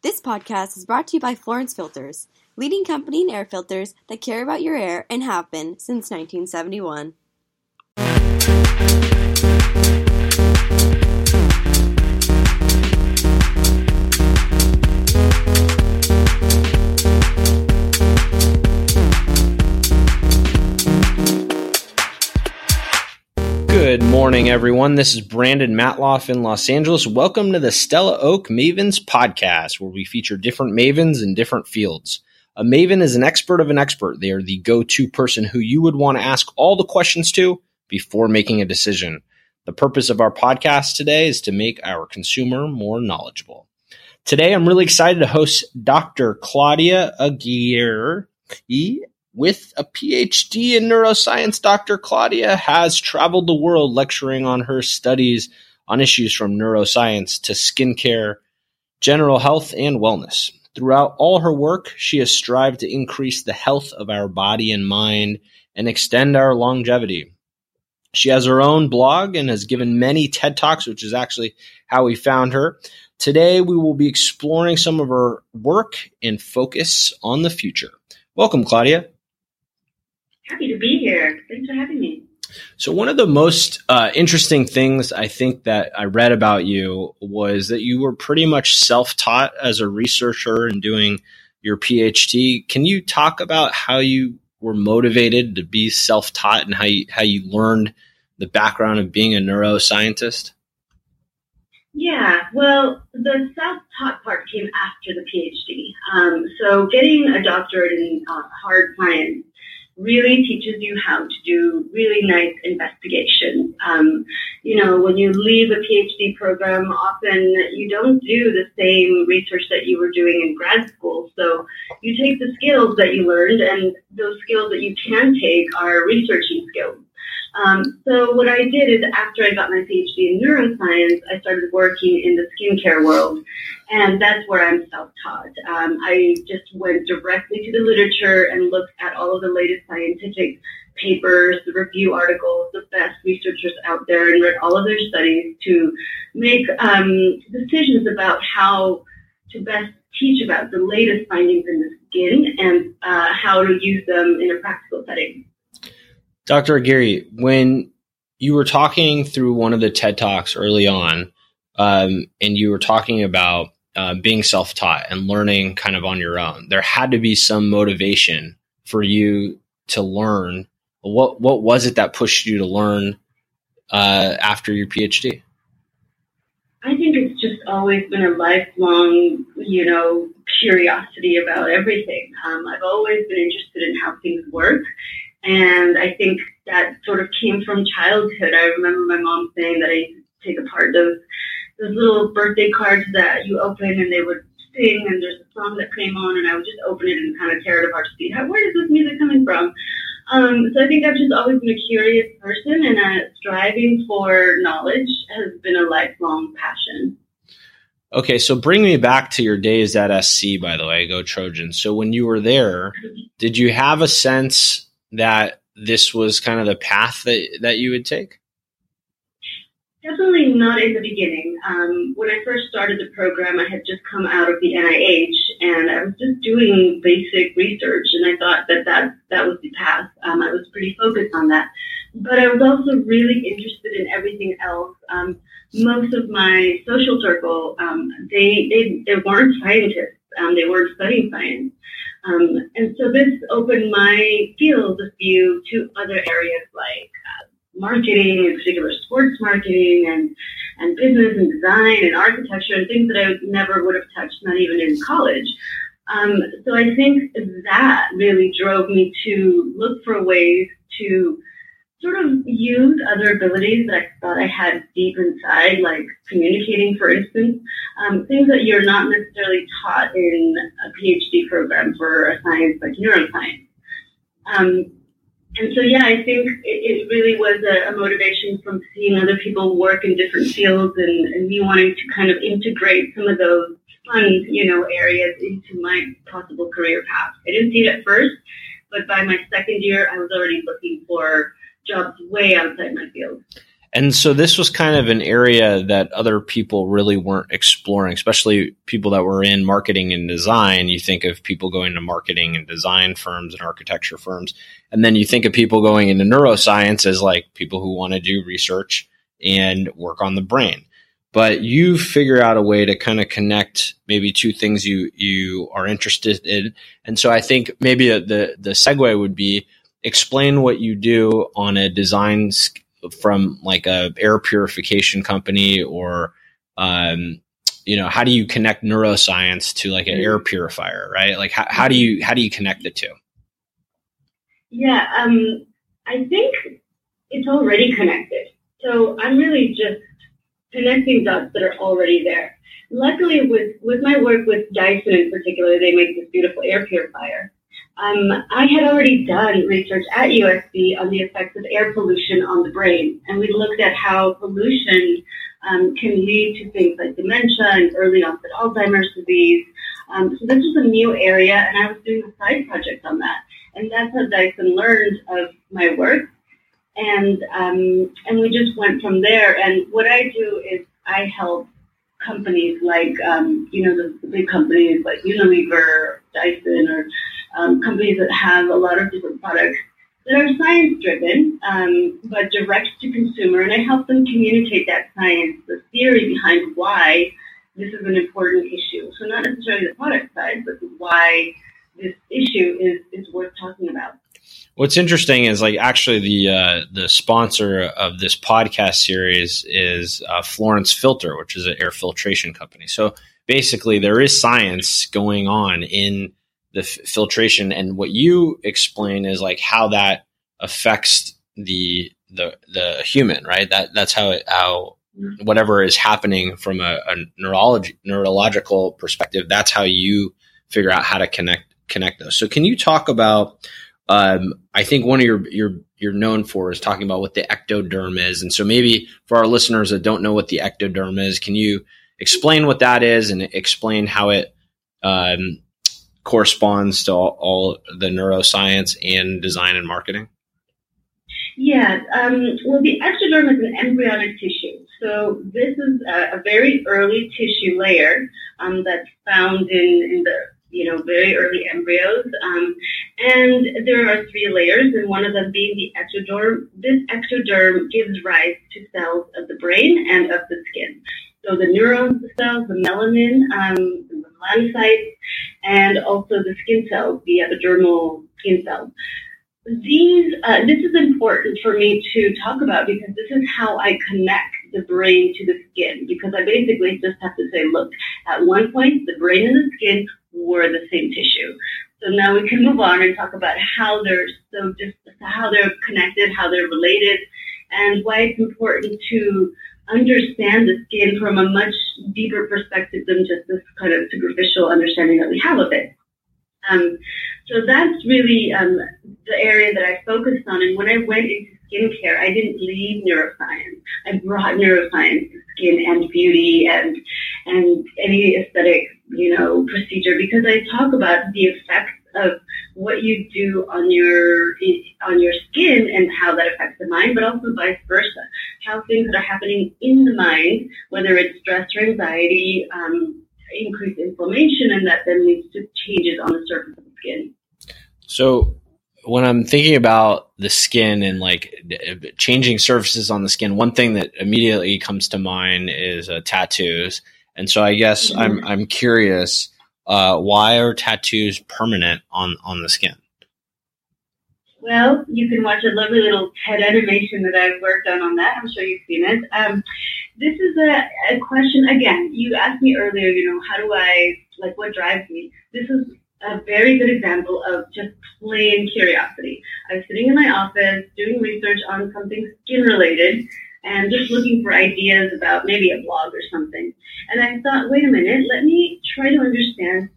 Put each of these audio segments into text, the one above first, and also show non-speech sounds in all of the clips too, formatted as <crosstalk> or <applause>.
This podcast is brought to you by Florence Filters, leading company in air filters that care about your air and have been since 1971. Morning, everyone. This is Brandon Matloff in Los Angeles. Welcome to the Stella Oak Mavens podcast, where we feature different mavens in different fields. A maven is an expert of an expert. They are the go to person who you would want to ask all the questions to before making a decision. The purpose of our podcast today is to make our consumer more knowledgeable. Today, I'm really excited to host Dr. Claudia Aguirre with a PhD in neuroscience, Dr. Claudia has traveled the world lecturing on her studies on issues from neuroscience to skincare, general health, and wellness. Throughout all her work, she has strived to increase the health of our body and mind and extend our longevity. She has her own blog and has given many TED Talks, which is actually how we found her. Today, we will be exploring some of her work and focus on the future. Welcome, Claudia. Happy to be here. Thanks for having me. So, one of the most uh, interesting things I think that I read about you was that you were pretty much self taught as a researcher and doing your PhD. Can you talk about how you were motivated to be self taught and how you, how you learned the background of being a neuroscientist? Yeah, well, the self taught part came after the PhD. Um, so, getting a doctorate in uh, hard science really teaches you how to do really nice investigation. Um, you know, when you leave a PhD program, often you don't do the same research that you were doing in grad school. So you take the skills that you learned, and those skills that you can take are researching skills. Um, so what I did is after I got my PhD in neuroscience, I started working in the skincare world, and that's where I'm self-taught. Um, I just went directly to the literature and looked at all of the latest scientific papers, the review articles, the best researchers out there, and read all of their studies to make um, decisions about how to best teach about the latest findings in the skin and uh, how to use them in a practical setting. Dr. Aguirre, when you were talking through one of the TED Talks early on, um, and you were talking about uh, being self taught and learning kind of on your own, there had to be some motivation for you to learn. What what was it that pushed you to learn uh, after your PhD? I think it's just always been a lifelong, you know, curiosity about everything. Um, I've always been interested in how things work and I think that sort of came from childhood. I remember my mom saying that I used to take apart those those little birthday cards that you open and they would sing and there's a song that came on and I would just open it and kind of tear it apart to see how where is this music coming from? Um, so I think I've just always been a curious person and a striving for knowledge has been a lifelong passion. Okay, so bring me back to your days at SC, by the way, go Trojans. So when you were there, did you have a sense that this was kind of the path that, that you would take? Definitely not in the beginning. Um, when I first started the program, I had just come out of the NIH and I was just doing basic research and I thought that that, that was the path. Um, I was pretty focused on that. But I was also really interested in everything else. Um, most of my social circle, um, they, they, they weren't scientists. Um, they weren't studying science. Um, and so this opened my field of view to other areas like uh, marketing, in particular sports marketing and, and business and design and architecture and things that I never would have touched, not even in college. Um, so I think that really drove me to look for ways to sort of use other abilities that I thought I had deep inside, like communicating, for instance, um, things that you're not necessarily taught in a PhD program for a science like neuroscience. Um, and so, yeah, I think it, it really was a, a, motivation from seeing other people work in different fields and, and me wanting to kind of integrate some of those fun, you know, areas into my possible career path. I didn't see it at first, but by my second year, I was already looking for jobs way outside my field. And so this was kind of an area that other people really weren't exploring, especially people that were in marketing and design. You think of people going to marketing and design firms and architecture firms. And then you think of people going into neuroscience as like people who want to do research and work on the brain. But you figure out a way to kind of connect maybe two things you, you are interested in. And so I think maybe the, the segue would be explain what you do on a design from like a air purification company or um, you know how do you connect neuroscience to like an mm-hmm. air purifier right? Like how, how do you how do you connect the two? Yeah um, i think it's already connected. So i'm really just connecting dots that are already there. Luckily with with my work with dyson in particular they make this beautiful air purifier um, I had already done research at USC on the effects of air pollution on the brain, and we looked at how pollution um, can lead to things like dementia and early onset Alzheimer's disease. Um, so this was a new area, and I was doing a side project on that, and that's how Dyson learned of my work, and um, and we just went from there. And what I do is I help companies like um, you know the, the big companies like Unilever, Dyson, or um, companies that have a lot of different products that are science driven, um, but direct to consumer. And I help them communicate that science, the theory behind why this is an important issue. So not necessarily the product side, but why this issue is, is worth talking about. What's interesting is like actually the uh, the sponsor of this podcast series is uh, Florence Filter, which is an air filtration company. So basically, there is science going on in the f- filtration and what you explain is like how that affects the the the human right? That that's how it how whatever is happening from a, a neurology neurological perspective that's how you figure out how to connect connect those. So can you talk about um, I think one of your your you're known for is talking about what the ectoderm is, and so maybe for our listeners that don't know what the ectoderm is, can you explain what that is and explain how it um, corresponds to all, all the neuroscience and design and marketing? Yeah, um, well, the ectoderm is an embryonic tissue. So this is a, a very early tissue layer um, that's found in, in, the you know very early embryos, um, and there are three layers, and one of them being the ectoderm. This ectoderm gives rise to cells of the brain and of the skin. So the neurons, the cells, the melanin, um, the melanocytes, and also the skin cells, the epidermal skin cells. These, uh, this is important for me to talk about because this is how I connect the brain to the skin. Because I basically just have to say, look, at one point, the brain and the skin were the same tissue. So now we can move on and talk about how they're so just how they're connected, how they're related, and why it's important to understand the skin from a much deeper perspective than just this kind of superficial understanding that we have of it. Um, so that's really um, the area that I focused on. And when I went into skincare, I didn't leave neuroscience. I brought neuroscience to skin and beauty and and any aesthetic, you know, procedure because I talk about the effects of what you do on your on your skin and how that affects the mind, but also vice versa. How things that are happening in the mind, whether it's stress or anxiety, um, increase inflammation, and that then leads to changes on the surface of the skin. So, when I'm thinking about the skin and like changing surfaces on the skin, one thing that immediately comes to mind is uh, tattoos. And so, I guess mm-hmm. I'm I'm curious uh, why are tattoos permanent on on the skin? Well, you can watch a lovely little TED animation that I've worked on on that. I'm sure you've seen it. Um, this is a, a question again. You asked me earlier. You know, how do I like what drives me? This is a very good example of just plain curiosity. I was sitting in my office doing research on something skin related, and just looking for ideas about maybe a blog or something. And I thought, wait a minute, let me try to understand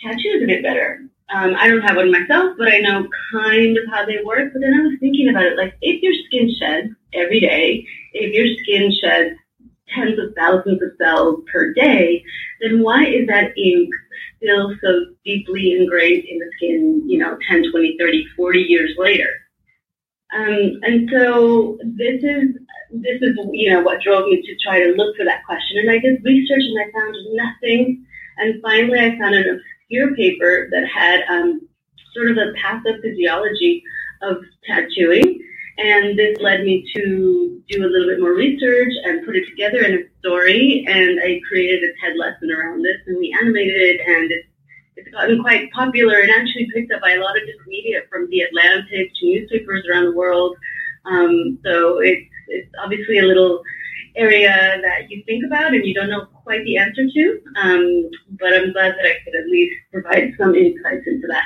tattoos a bit better. Um, I don't have one myself, but I know kind of how they work. But then I was thinking about it, like if your skin sheds every day, if your skin sheds tens of thousands of cells per day, then why is that ink still so deeply ingrained in the skin, you know, 10, 20, 30, 40 years later? Um, and so this is this is you know what drove me to try to look for that question. And I did research and I found nothing. And finally, I found an obscure paper that had um, sort of a pathophysiology of tattooing. And this led me to do a little bit more research and put it together in a story. And I created a TED lesson around this, and we animated it, and it's it's gotten quite popular and actually picked up by a lot of different media from the Atlantic to newspapers around the world. Um, so it's, it's obviously a little area that you think about and you don't know quite the answer to. Um, but I'm glad that I could at least provide some insights into that.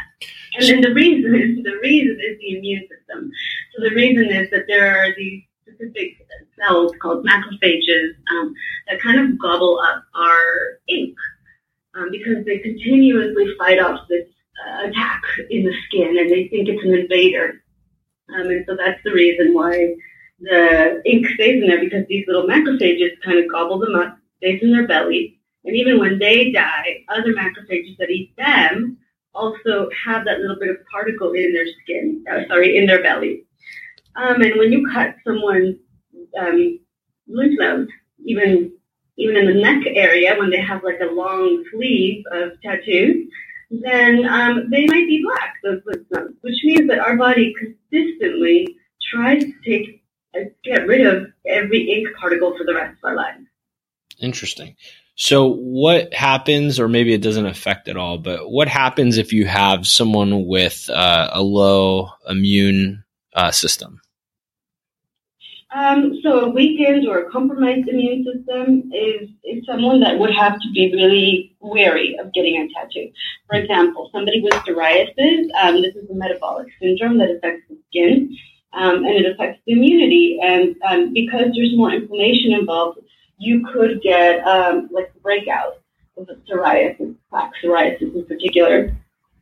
And then the reason is the reason is the immune system. So the reason is that there are these specific cells called macrophages um, that kind of gobble up our ink um, because they continuously fight off this uh, attack in the skin and they think it's an invader. Um, and so that's the reason why the ink stays in there because these little macrophages kind of gobble them up, stays in their belly. And even when they die, other macrophages that eat them also have that little bit of particle in their skin, uh, sorry, in their belly. Um, and when you cut someone's um, lymph nodes, even even in the neck area, when they have like a long sleeve of tattoos, then um, they might be black, those which means that our body consistently tries to take uh, get rid of every ink particle for the rest of our lives. Interesting. So, what happens, or maybe it doesn't affect at all, but what happens if you have someone with uh, a low immune uh, system? Um, so a weakened or a compromised immune system is, is someone that would have to be really wary of getting a tattoo. For example, somebody with psoriasis, um, this is a metabolic syndrome that affects the skin, um, and it affects the immunity. And um, because there's more inflammation involved, you could get um, like breakout of psoriasis, plaque psoriasis in particular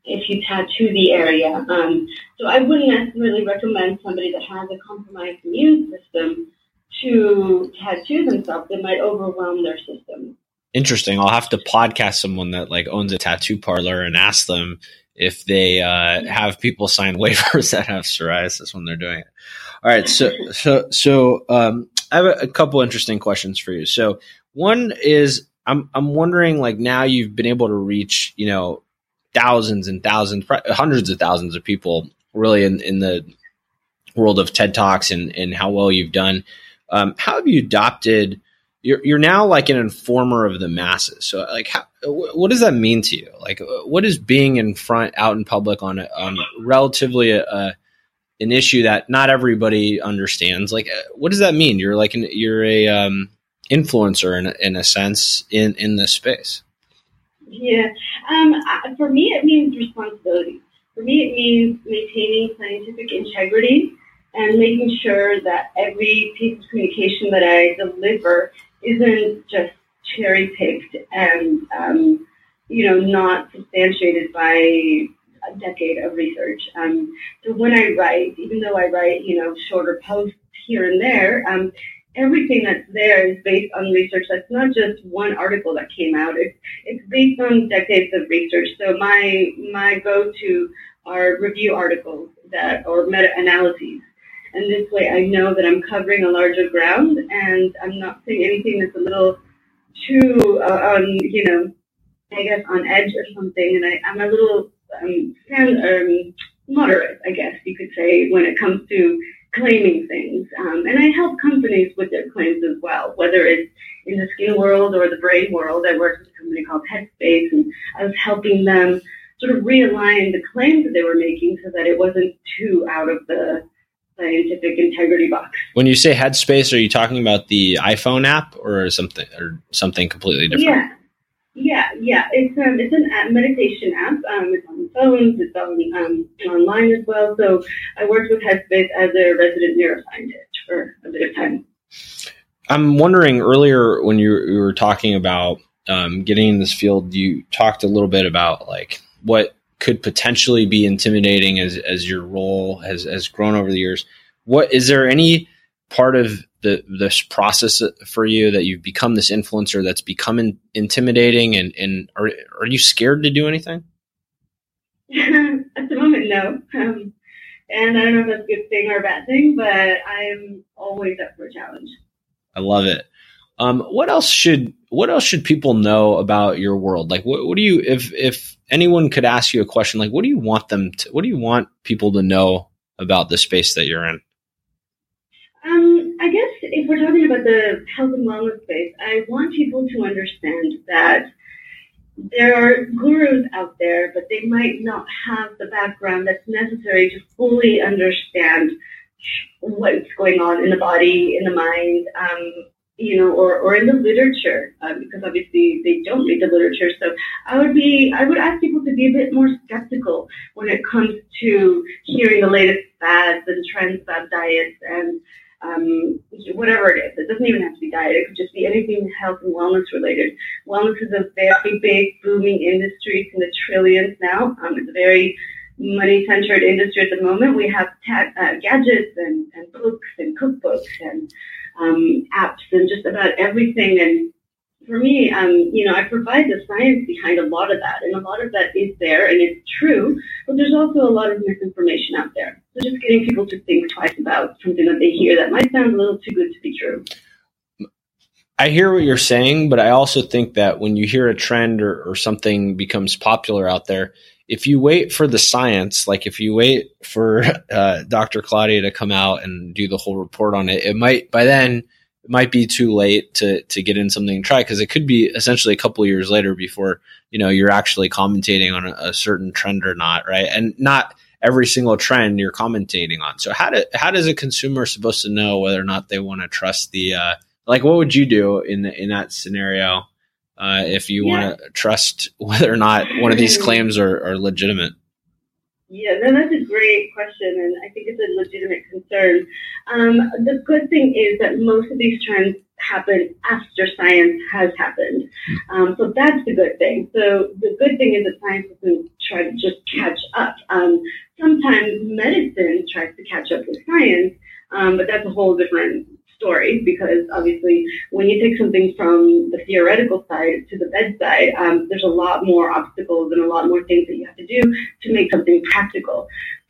if you tattoo the area. Um, so I wouldn't necessarily recommend somebody that has a compromised immune system to tattoo themselves. It might overwhelm their system. Interesting. I'll have to podcast someone that like owns a tattoo parlor and ask them if they uh, have people sign <laughs> waivers that have psoriasis when they're doing it. All right. So so so um, I have a, a couple interesting questions for you. So one is I'm I'm wondering like now you've been able to reach you know thousands and thousands, hundreds of thousands of people really in, in the world of TED Talks and, and how well you've done. Um, how have you adopted? You're, you're now like an informer of the masses. So, like, how, what does that mean to you? Like, what is being in front, out in public on a, on relatively a, a, an issue that not everybody understands? Like, what does that mean? You're like an, you're a um, influencer in, in a sense in in this space. Yeah. Um, for me, it means responsibility. For me, it means maintaining scientific integrity and making sure that every piece of communication that I deliver isn't just cherry picked and, um, you know, not substantiated by a decade of research. Um, so when I write, even though I write, you know, shorter posts here and there, um, everything that's there is based on research. That's not just one article that came out. It's it's based on decades of research. So my my go-to are review articles that or meta-analyses. And this way I know that I'm covering a larger ground and I'm not saying anything that's a little too, uh, you know, I guess on edge or something. And I, I'm a little um, um, moderate, I guess you could say, when it comes to claiming things. Um, and I help companies with their claims as well, whether it's in the skin world or the brain world. I worked with a company called Headspace and I was helping them sort of realign the claims that they were making so that it wasn't too out of the scientific integrity box. When you say Headspace, are you talking about the iPhone app or something or something completely different? Yeah. Yeah, yeah, it's um, it's an app, meditation app. Um, it's on phones. It's on um, online as well. So I worked with Headspace as a resident neuroscientist for a bit of time. I'm wondering earlier when you, you were talking about um, getting in this field, you talked a little bit about like what could potentially be intimidating as as your role has has grown over the years. What is there any part of the this process for you that you've become this influencer that's become intimidating and and are are you scared to do anything? <laughs> At the moment, no. Um, And I don't know if that's a good thing or a bad thing, but I'm always up for a challenge. I love it. Um, what else should what else should people know about your world? Like, what, what do you if if anyone could ask you a question, like, what do you want them to? What do you want people to know about the space that you're in? Um, I guess if we're talking about the health and wellness space, I want people to understand that there are gurus out there, but they might not have the background that's necessary to fully understand what's going on in the body, in the mind, um, you know, or, or in the literature, um, because obviously they don't read the literature. So I would be, I would ask people to be a bit more skeptical when it comes to hearing the latest fads and trends about diets and um, whatever it is. It doesn't even have to be diet. It could just be anything health and wellness related. Wellness is a very big, booming industry. It's in the trillions now. Um, it's a very money-centered industry at the moment. We have ta- uh, gadgets and, and books and cookbooks and um, apps and just about everything. And for me, um, you know, I provide the science behind a lot of that, and a lot of that is there and it's true. But there's also a lot of misinformation out there. So just getting people to think twice about something that they hear that might sound a little too good to be true. I hear what you're saying, but I also think that when you hear a trend or, or something becomes popular out there, if you wait for the science, like if you wait for uh, Dr. Claudia to come out and do the whole report on it, it might by then it might be too late to to get in something and try because it could be essentially a couple years later before you know you're actually commentating on a, a, certain trend or not, right? And not every single trend you're commentating on. So how do how does a consumer supposed to know whether or not they want to trust the uh, like what would you do in the, in that scenario? uh, if you yeah. want to trust whether or not one of these claims are, are legitimate. Yeah, no, that's a great question, and I think it's a legitimate concern. Um, the good thing is that most of these trends happen after science has happened. Hmm. Um, so that's the good thing. So the good thing is that science doesn't try to just catch up. Um, sometimes medicine tries to catch up with science, um, but that's a whole different story because obviously when you take something from the theoretical side to the bedside, um, there's a lot more obstacles and a lot more things that you have to do to make something practical.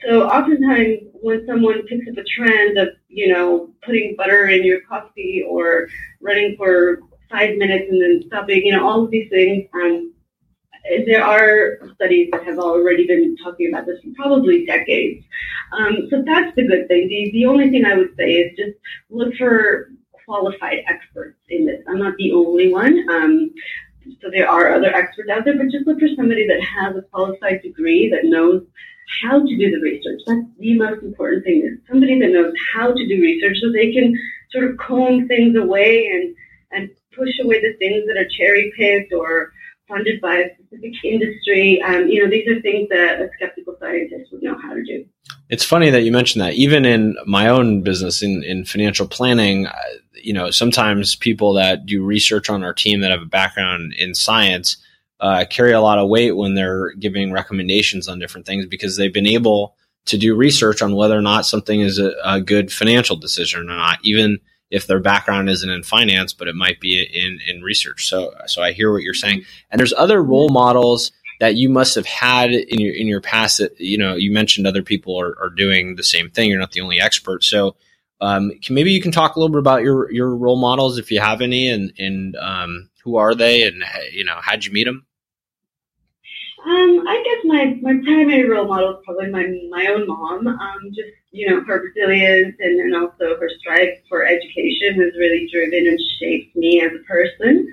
So oftentimes when someone picks up a trend of, you know, putting butter in your coffee or running for five minutes and then stopping, you know, all of these things, um, there are studies that have already been talking about this for probably decades. Um, so that's the good thing. The, the only thing I would say is just look for qualified experts in this. I'm not the only one. Um, so there are other experts out there, but just look for somebody that has a qualified degree that knows how to do the research. That's the most important thing is somebody that knows how to do research so they can sort of comb things away and, and push away the things that are cherry picked or funded by a specific industry. Um, you know, these are things that a skeptical scientist would know how to do. It's funny that you mentioned that. Even in my own business, in, in financial planning, uh, you know, sometimes people that do research on our team that have a background in science uh, carry a lot of weight when they're giving recommendations on different things because they've been able to do research on whether or not something is a, a good financial decision or not, even if their background isn't in finance, but it might be in in research. So so I hear what you're saying. And there's other role models that you must have had in your in your past that you know you mentioned other people are, are doing the same thing. You're not the only expert. So um, can, maybe you can talk a little bit about your your role models if you have any, and and um, who are they, and you know how'd you meet them? Um, I guess my, my primary role model is probably my my own mom. Um, just you know her resilience and, and also her strive for education has really driven and shaped me as a person.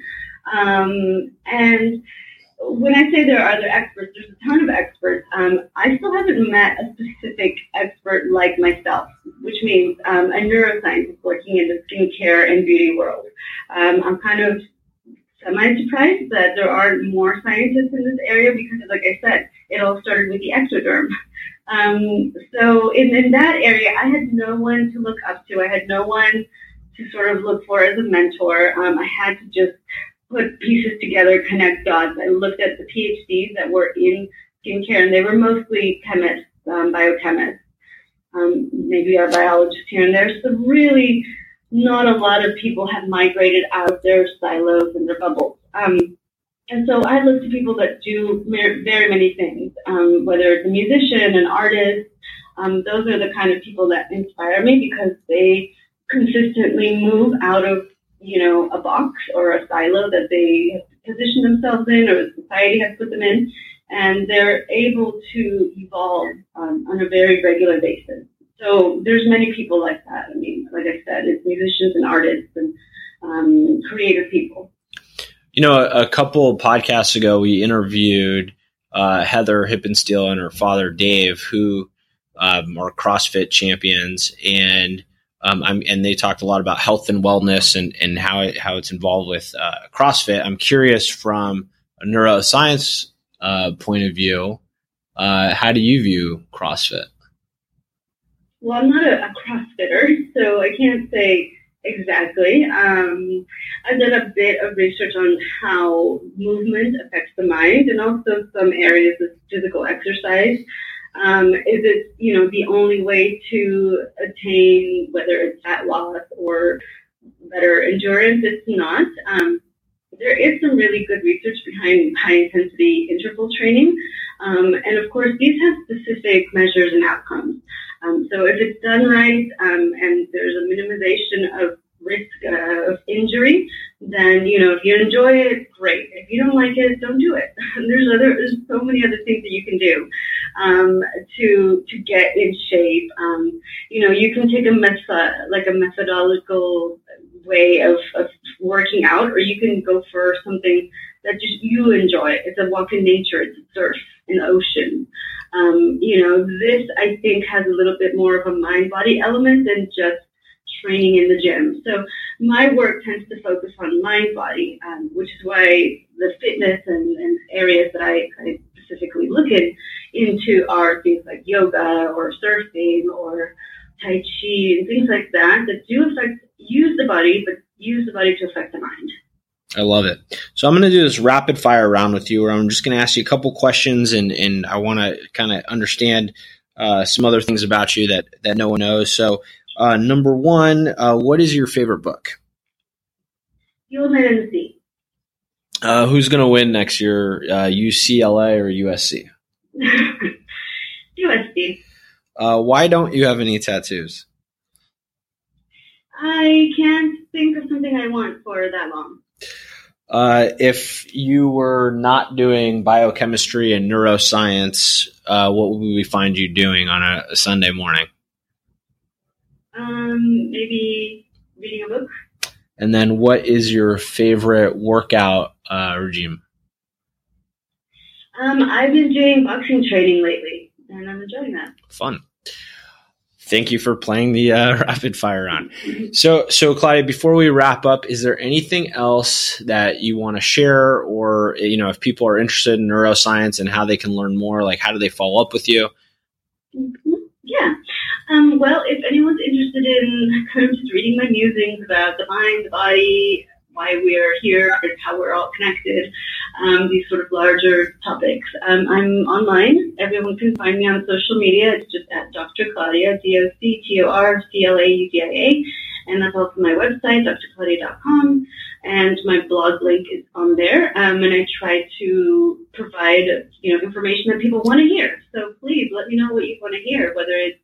Um, and when I say there are other experts, there's a ton of experts. Um, I still haven't met a specific expert like myself, which means um, a neuroscientist working in the skincare and beauty world. Um, I'm kind of semi surprised that there aren't more scientists in this area because, like I said, it all started with the ectoderm. <laughs> Um, so in, in that area, I had no one to look up to. I had no one to sort of look for as a mentor. Um, I had to just put pieces together, connect dots. I looked at the PhDs that were in skincare, and they were mostly chemists, um, biochemists, um, maybe our biologists here and there. So really, not a lot of people have migrated out of their silos and their bubbles. Um, and so I look to people that do very many things, um, whether it's a musician, an artist, Um, those are the kind of people that inspire me because they consistently move out of you know a box or a silo that they position themselves in or society has put them in, and they're able to evolve um, on a very regular basis. So there's many people like that. I mean, like I said, it's musicians and artists and um, creative people. You know, a, a couple podcasts ago, we interviewed uh, Heather Hippensteel and her father Dave, who um, are CrossFit champions, and um, and they talked a lot about health and wellness and and how it, how it's involved with uh, CrossFit. I'm curious from a neuroscience uh, point of view, uh, how do you view CrossFit? Well, I'm not a, a CrossFitter, so I can't say exactly. Um, I've done a bit of research on how movement affects the mind and also some areas of physical exercise. Um, is it, you know, the only way to attain whether it's fat loss or better endurance? It's not. Um, there is some really good research behind high intensity interval training. Um, and of course, these have specific measures and outcomes. Um, so if it's done right um, and there's a minimization of risk uh, of injury, then you know if you enjoy it, great. If you don't like it, don't do it. <laughs> there's other there's so many other things that you can do um, to to get in shape. Um, you know, you can take a method like a methodological way of, of working out, or you can go for something that just you enjoy. It's a walk in nature. It's a surf in the ocean. Um, you know, this I think has a little bit more of a mind body element than just training in the gym. So my work tends to focus on mind body, um, which is why the fitness and, and areas that I, I specifically look in, into are things like yoga or surfing or tai chi and things like that that do affect use the body, but use the body to affect the mind. I love it. So I'm going to do this rapid fire round with you, where I'm just going to ask you a couple questions, and and I want to kind of understand uh, some other things about you that that no one knows. So, uh, number one, uh, what is your favorite book? And Sea. Uh, who's going to win next year, UCLA uh, or USC? USC. <laughs> Uh, why don't you have any tattoos? I can't think of something I want for that long. Uh, if you were not doing biochemistry and neuroscience, uh, what would we find you doing on a, a Sunday morning? Um, maybe reading a book. And then, what is your favorite workout uh, regime? Um, I've been doing boxing training lately, and I'm enjoying that. Fun thank you for playing the uh, <laughs> rapid fire on. So, so Claudia, before we wrap up, is there anything else that you want to share, or you know, if people are interested in neuroscience and how they can learn more, like how do they follow up with you? Mm-hmm. Yeah. Um, well, if anyone's interested in kind of just reading my musings about the mind, the body, why we're here, how we're all connected, um, these sort of larger topics. Um, I'm online. Everyone can find me on social media. It's just at Dr. Claudia, D-O-C-T-O-R-C-L-A-U-D-I-A. And that's also my website, drclaudia.com. And my blog link is on there. Um, and I try to provide, you know, information that people want to hear. So please let me know what you want to hear, whether it's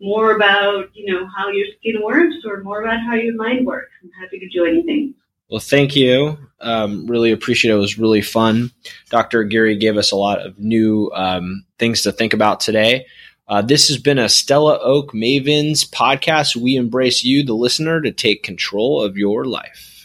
more about, you know, how your skin works or more about how your mind works. I'm happy to do anything. Well, thank you. Um, really appreciate it. It was really fun. Dr. Aguirre gave us a lot of new um, things to think about today. Uh, this has been a Stella Oak Mavens podcast. We embrace you, the listener, to take control of your life.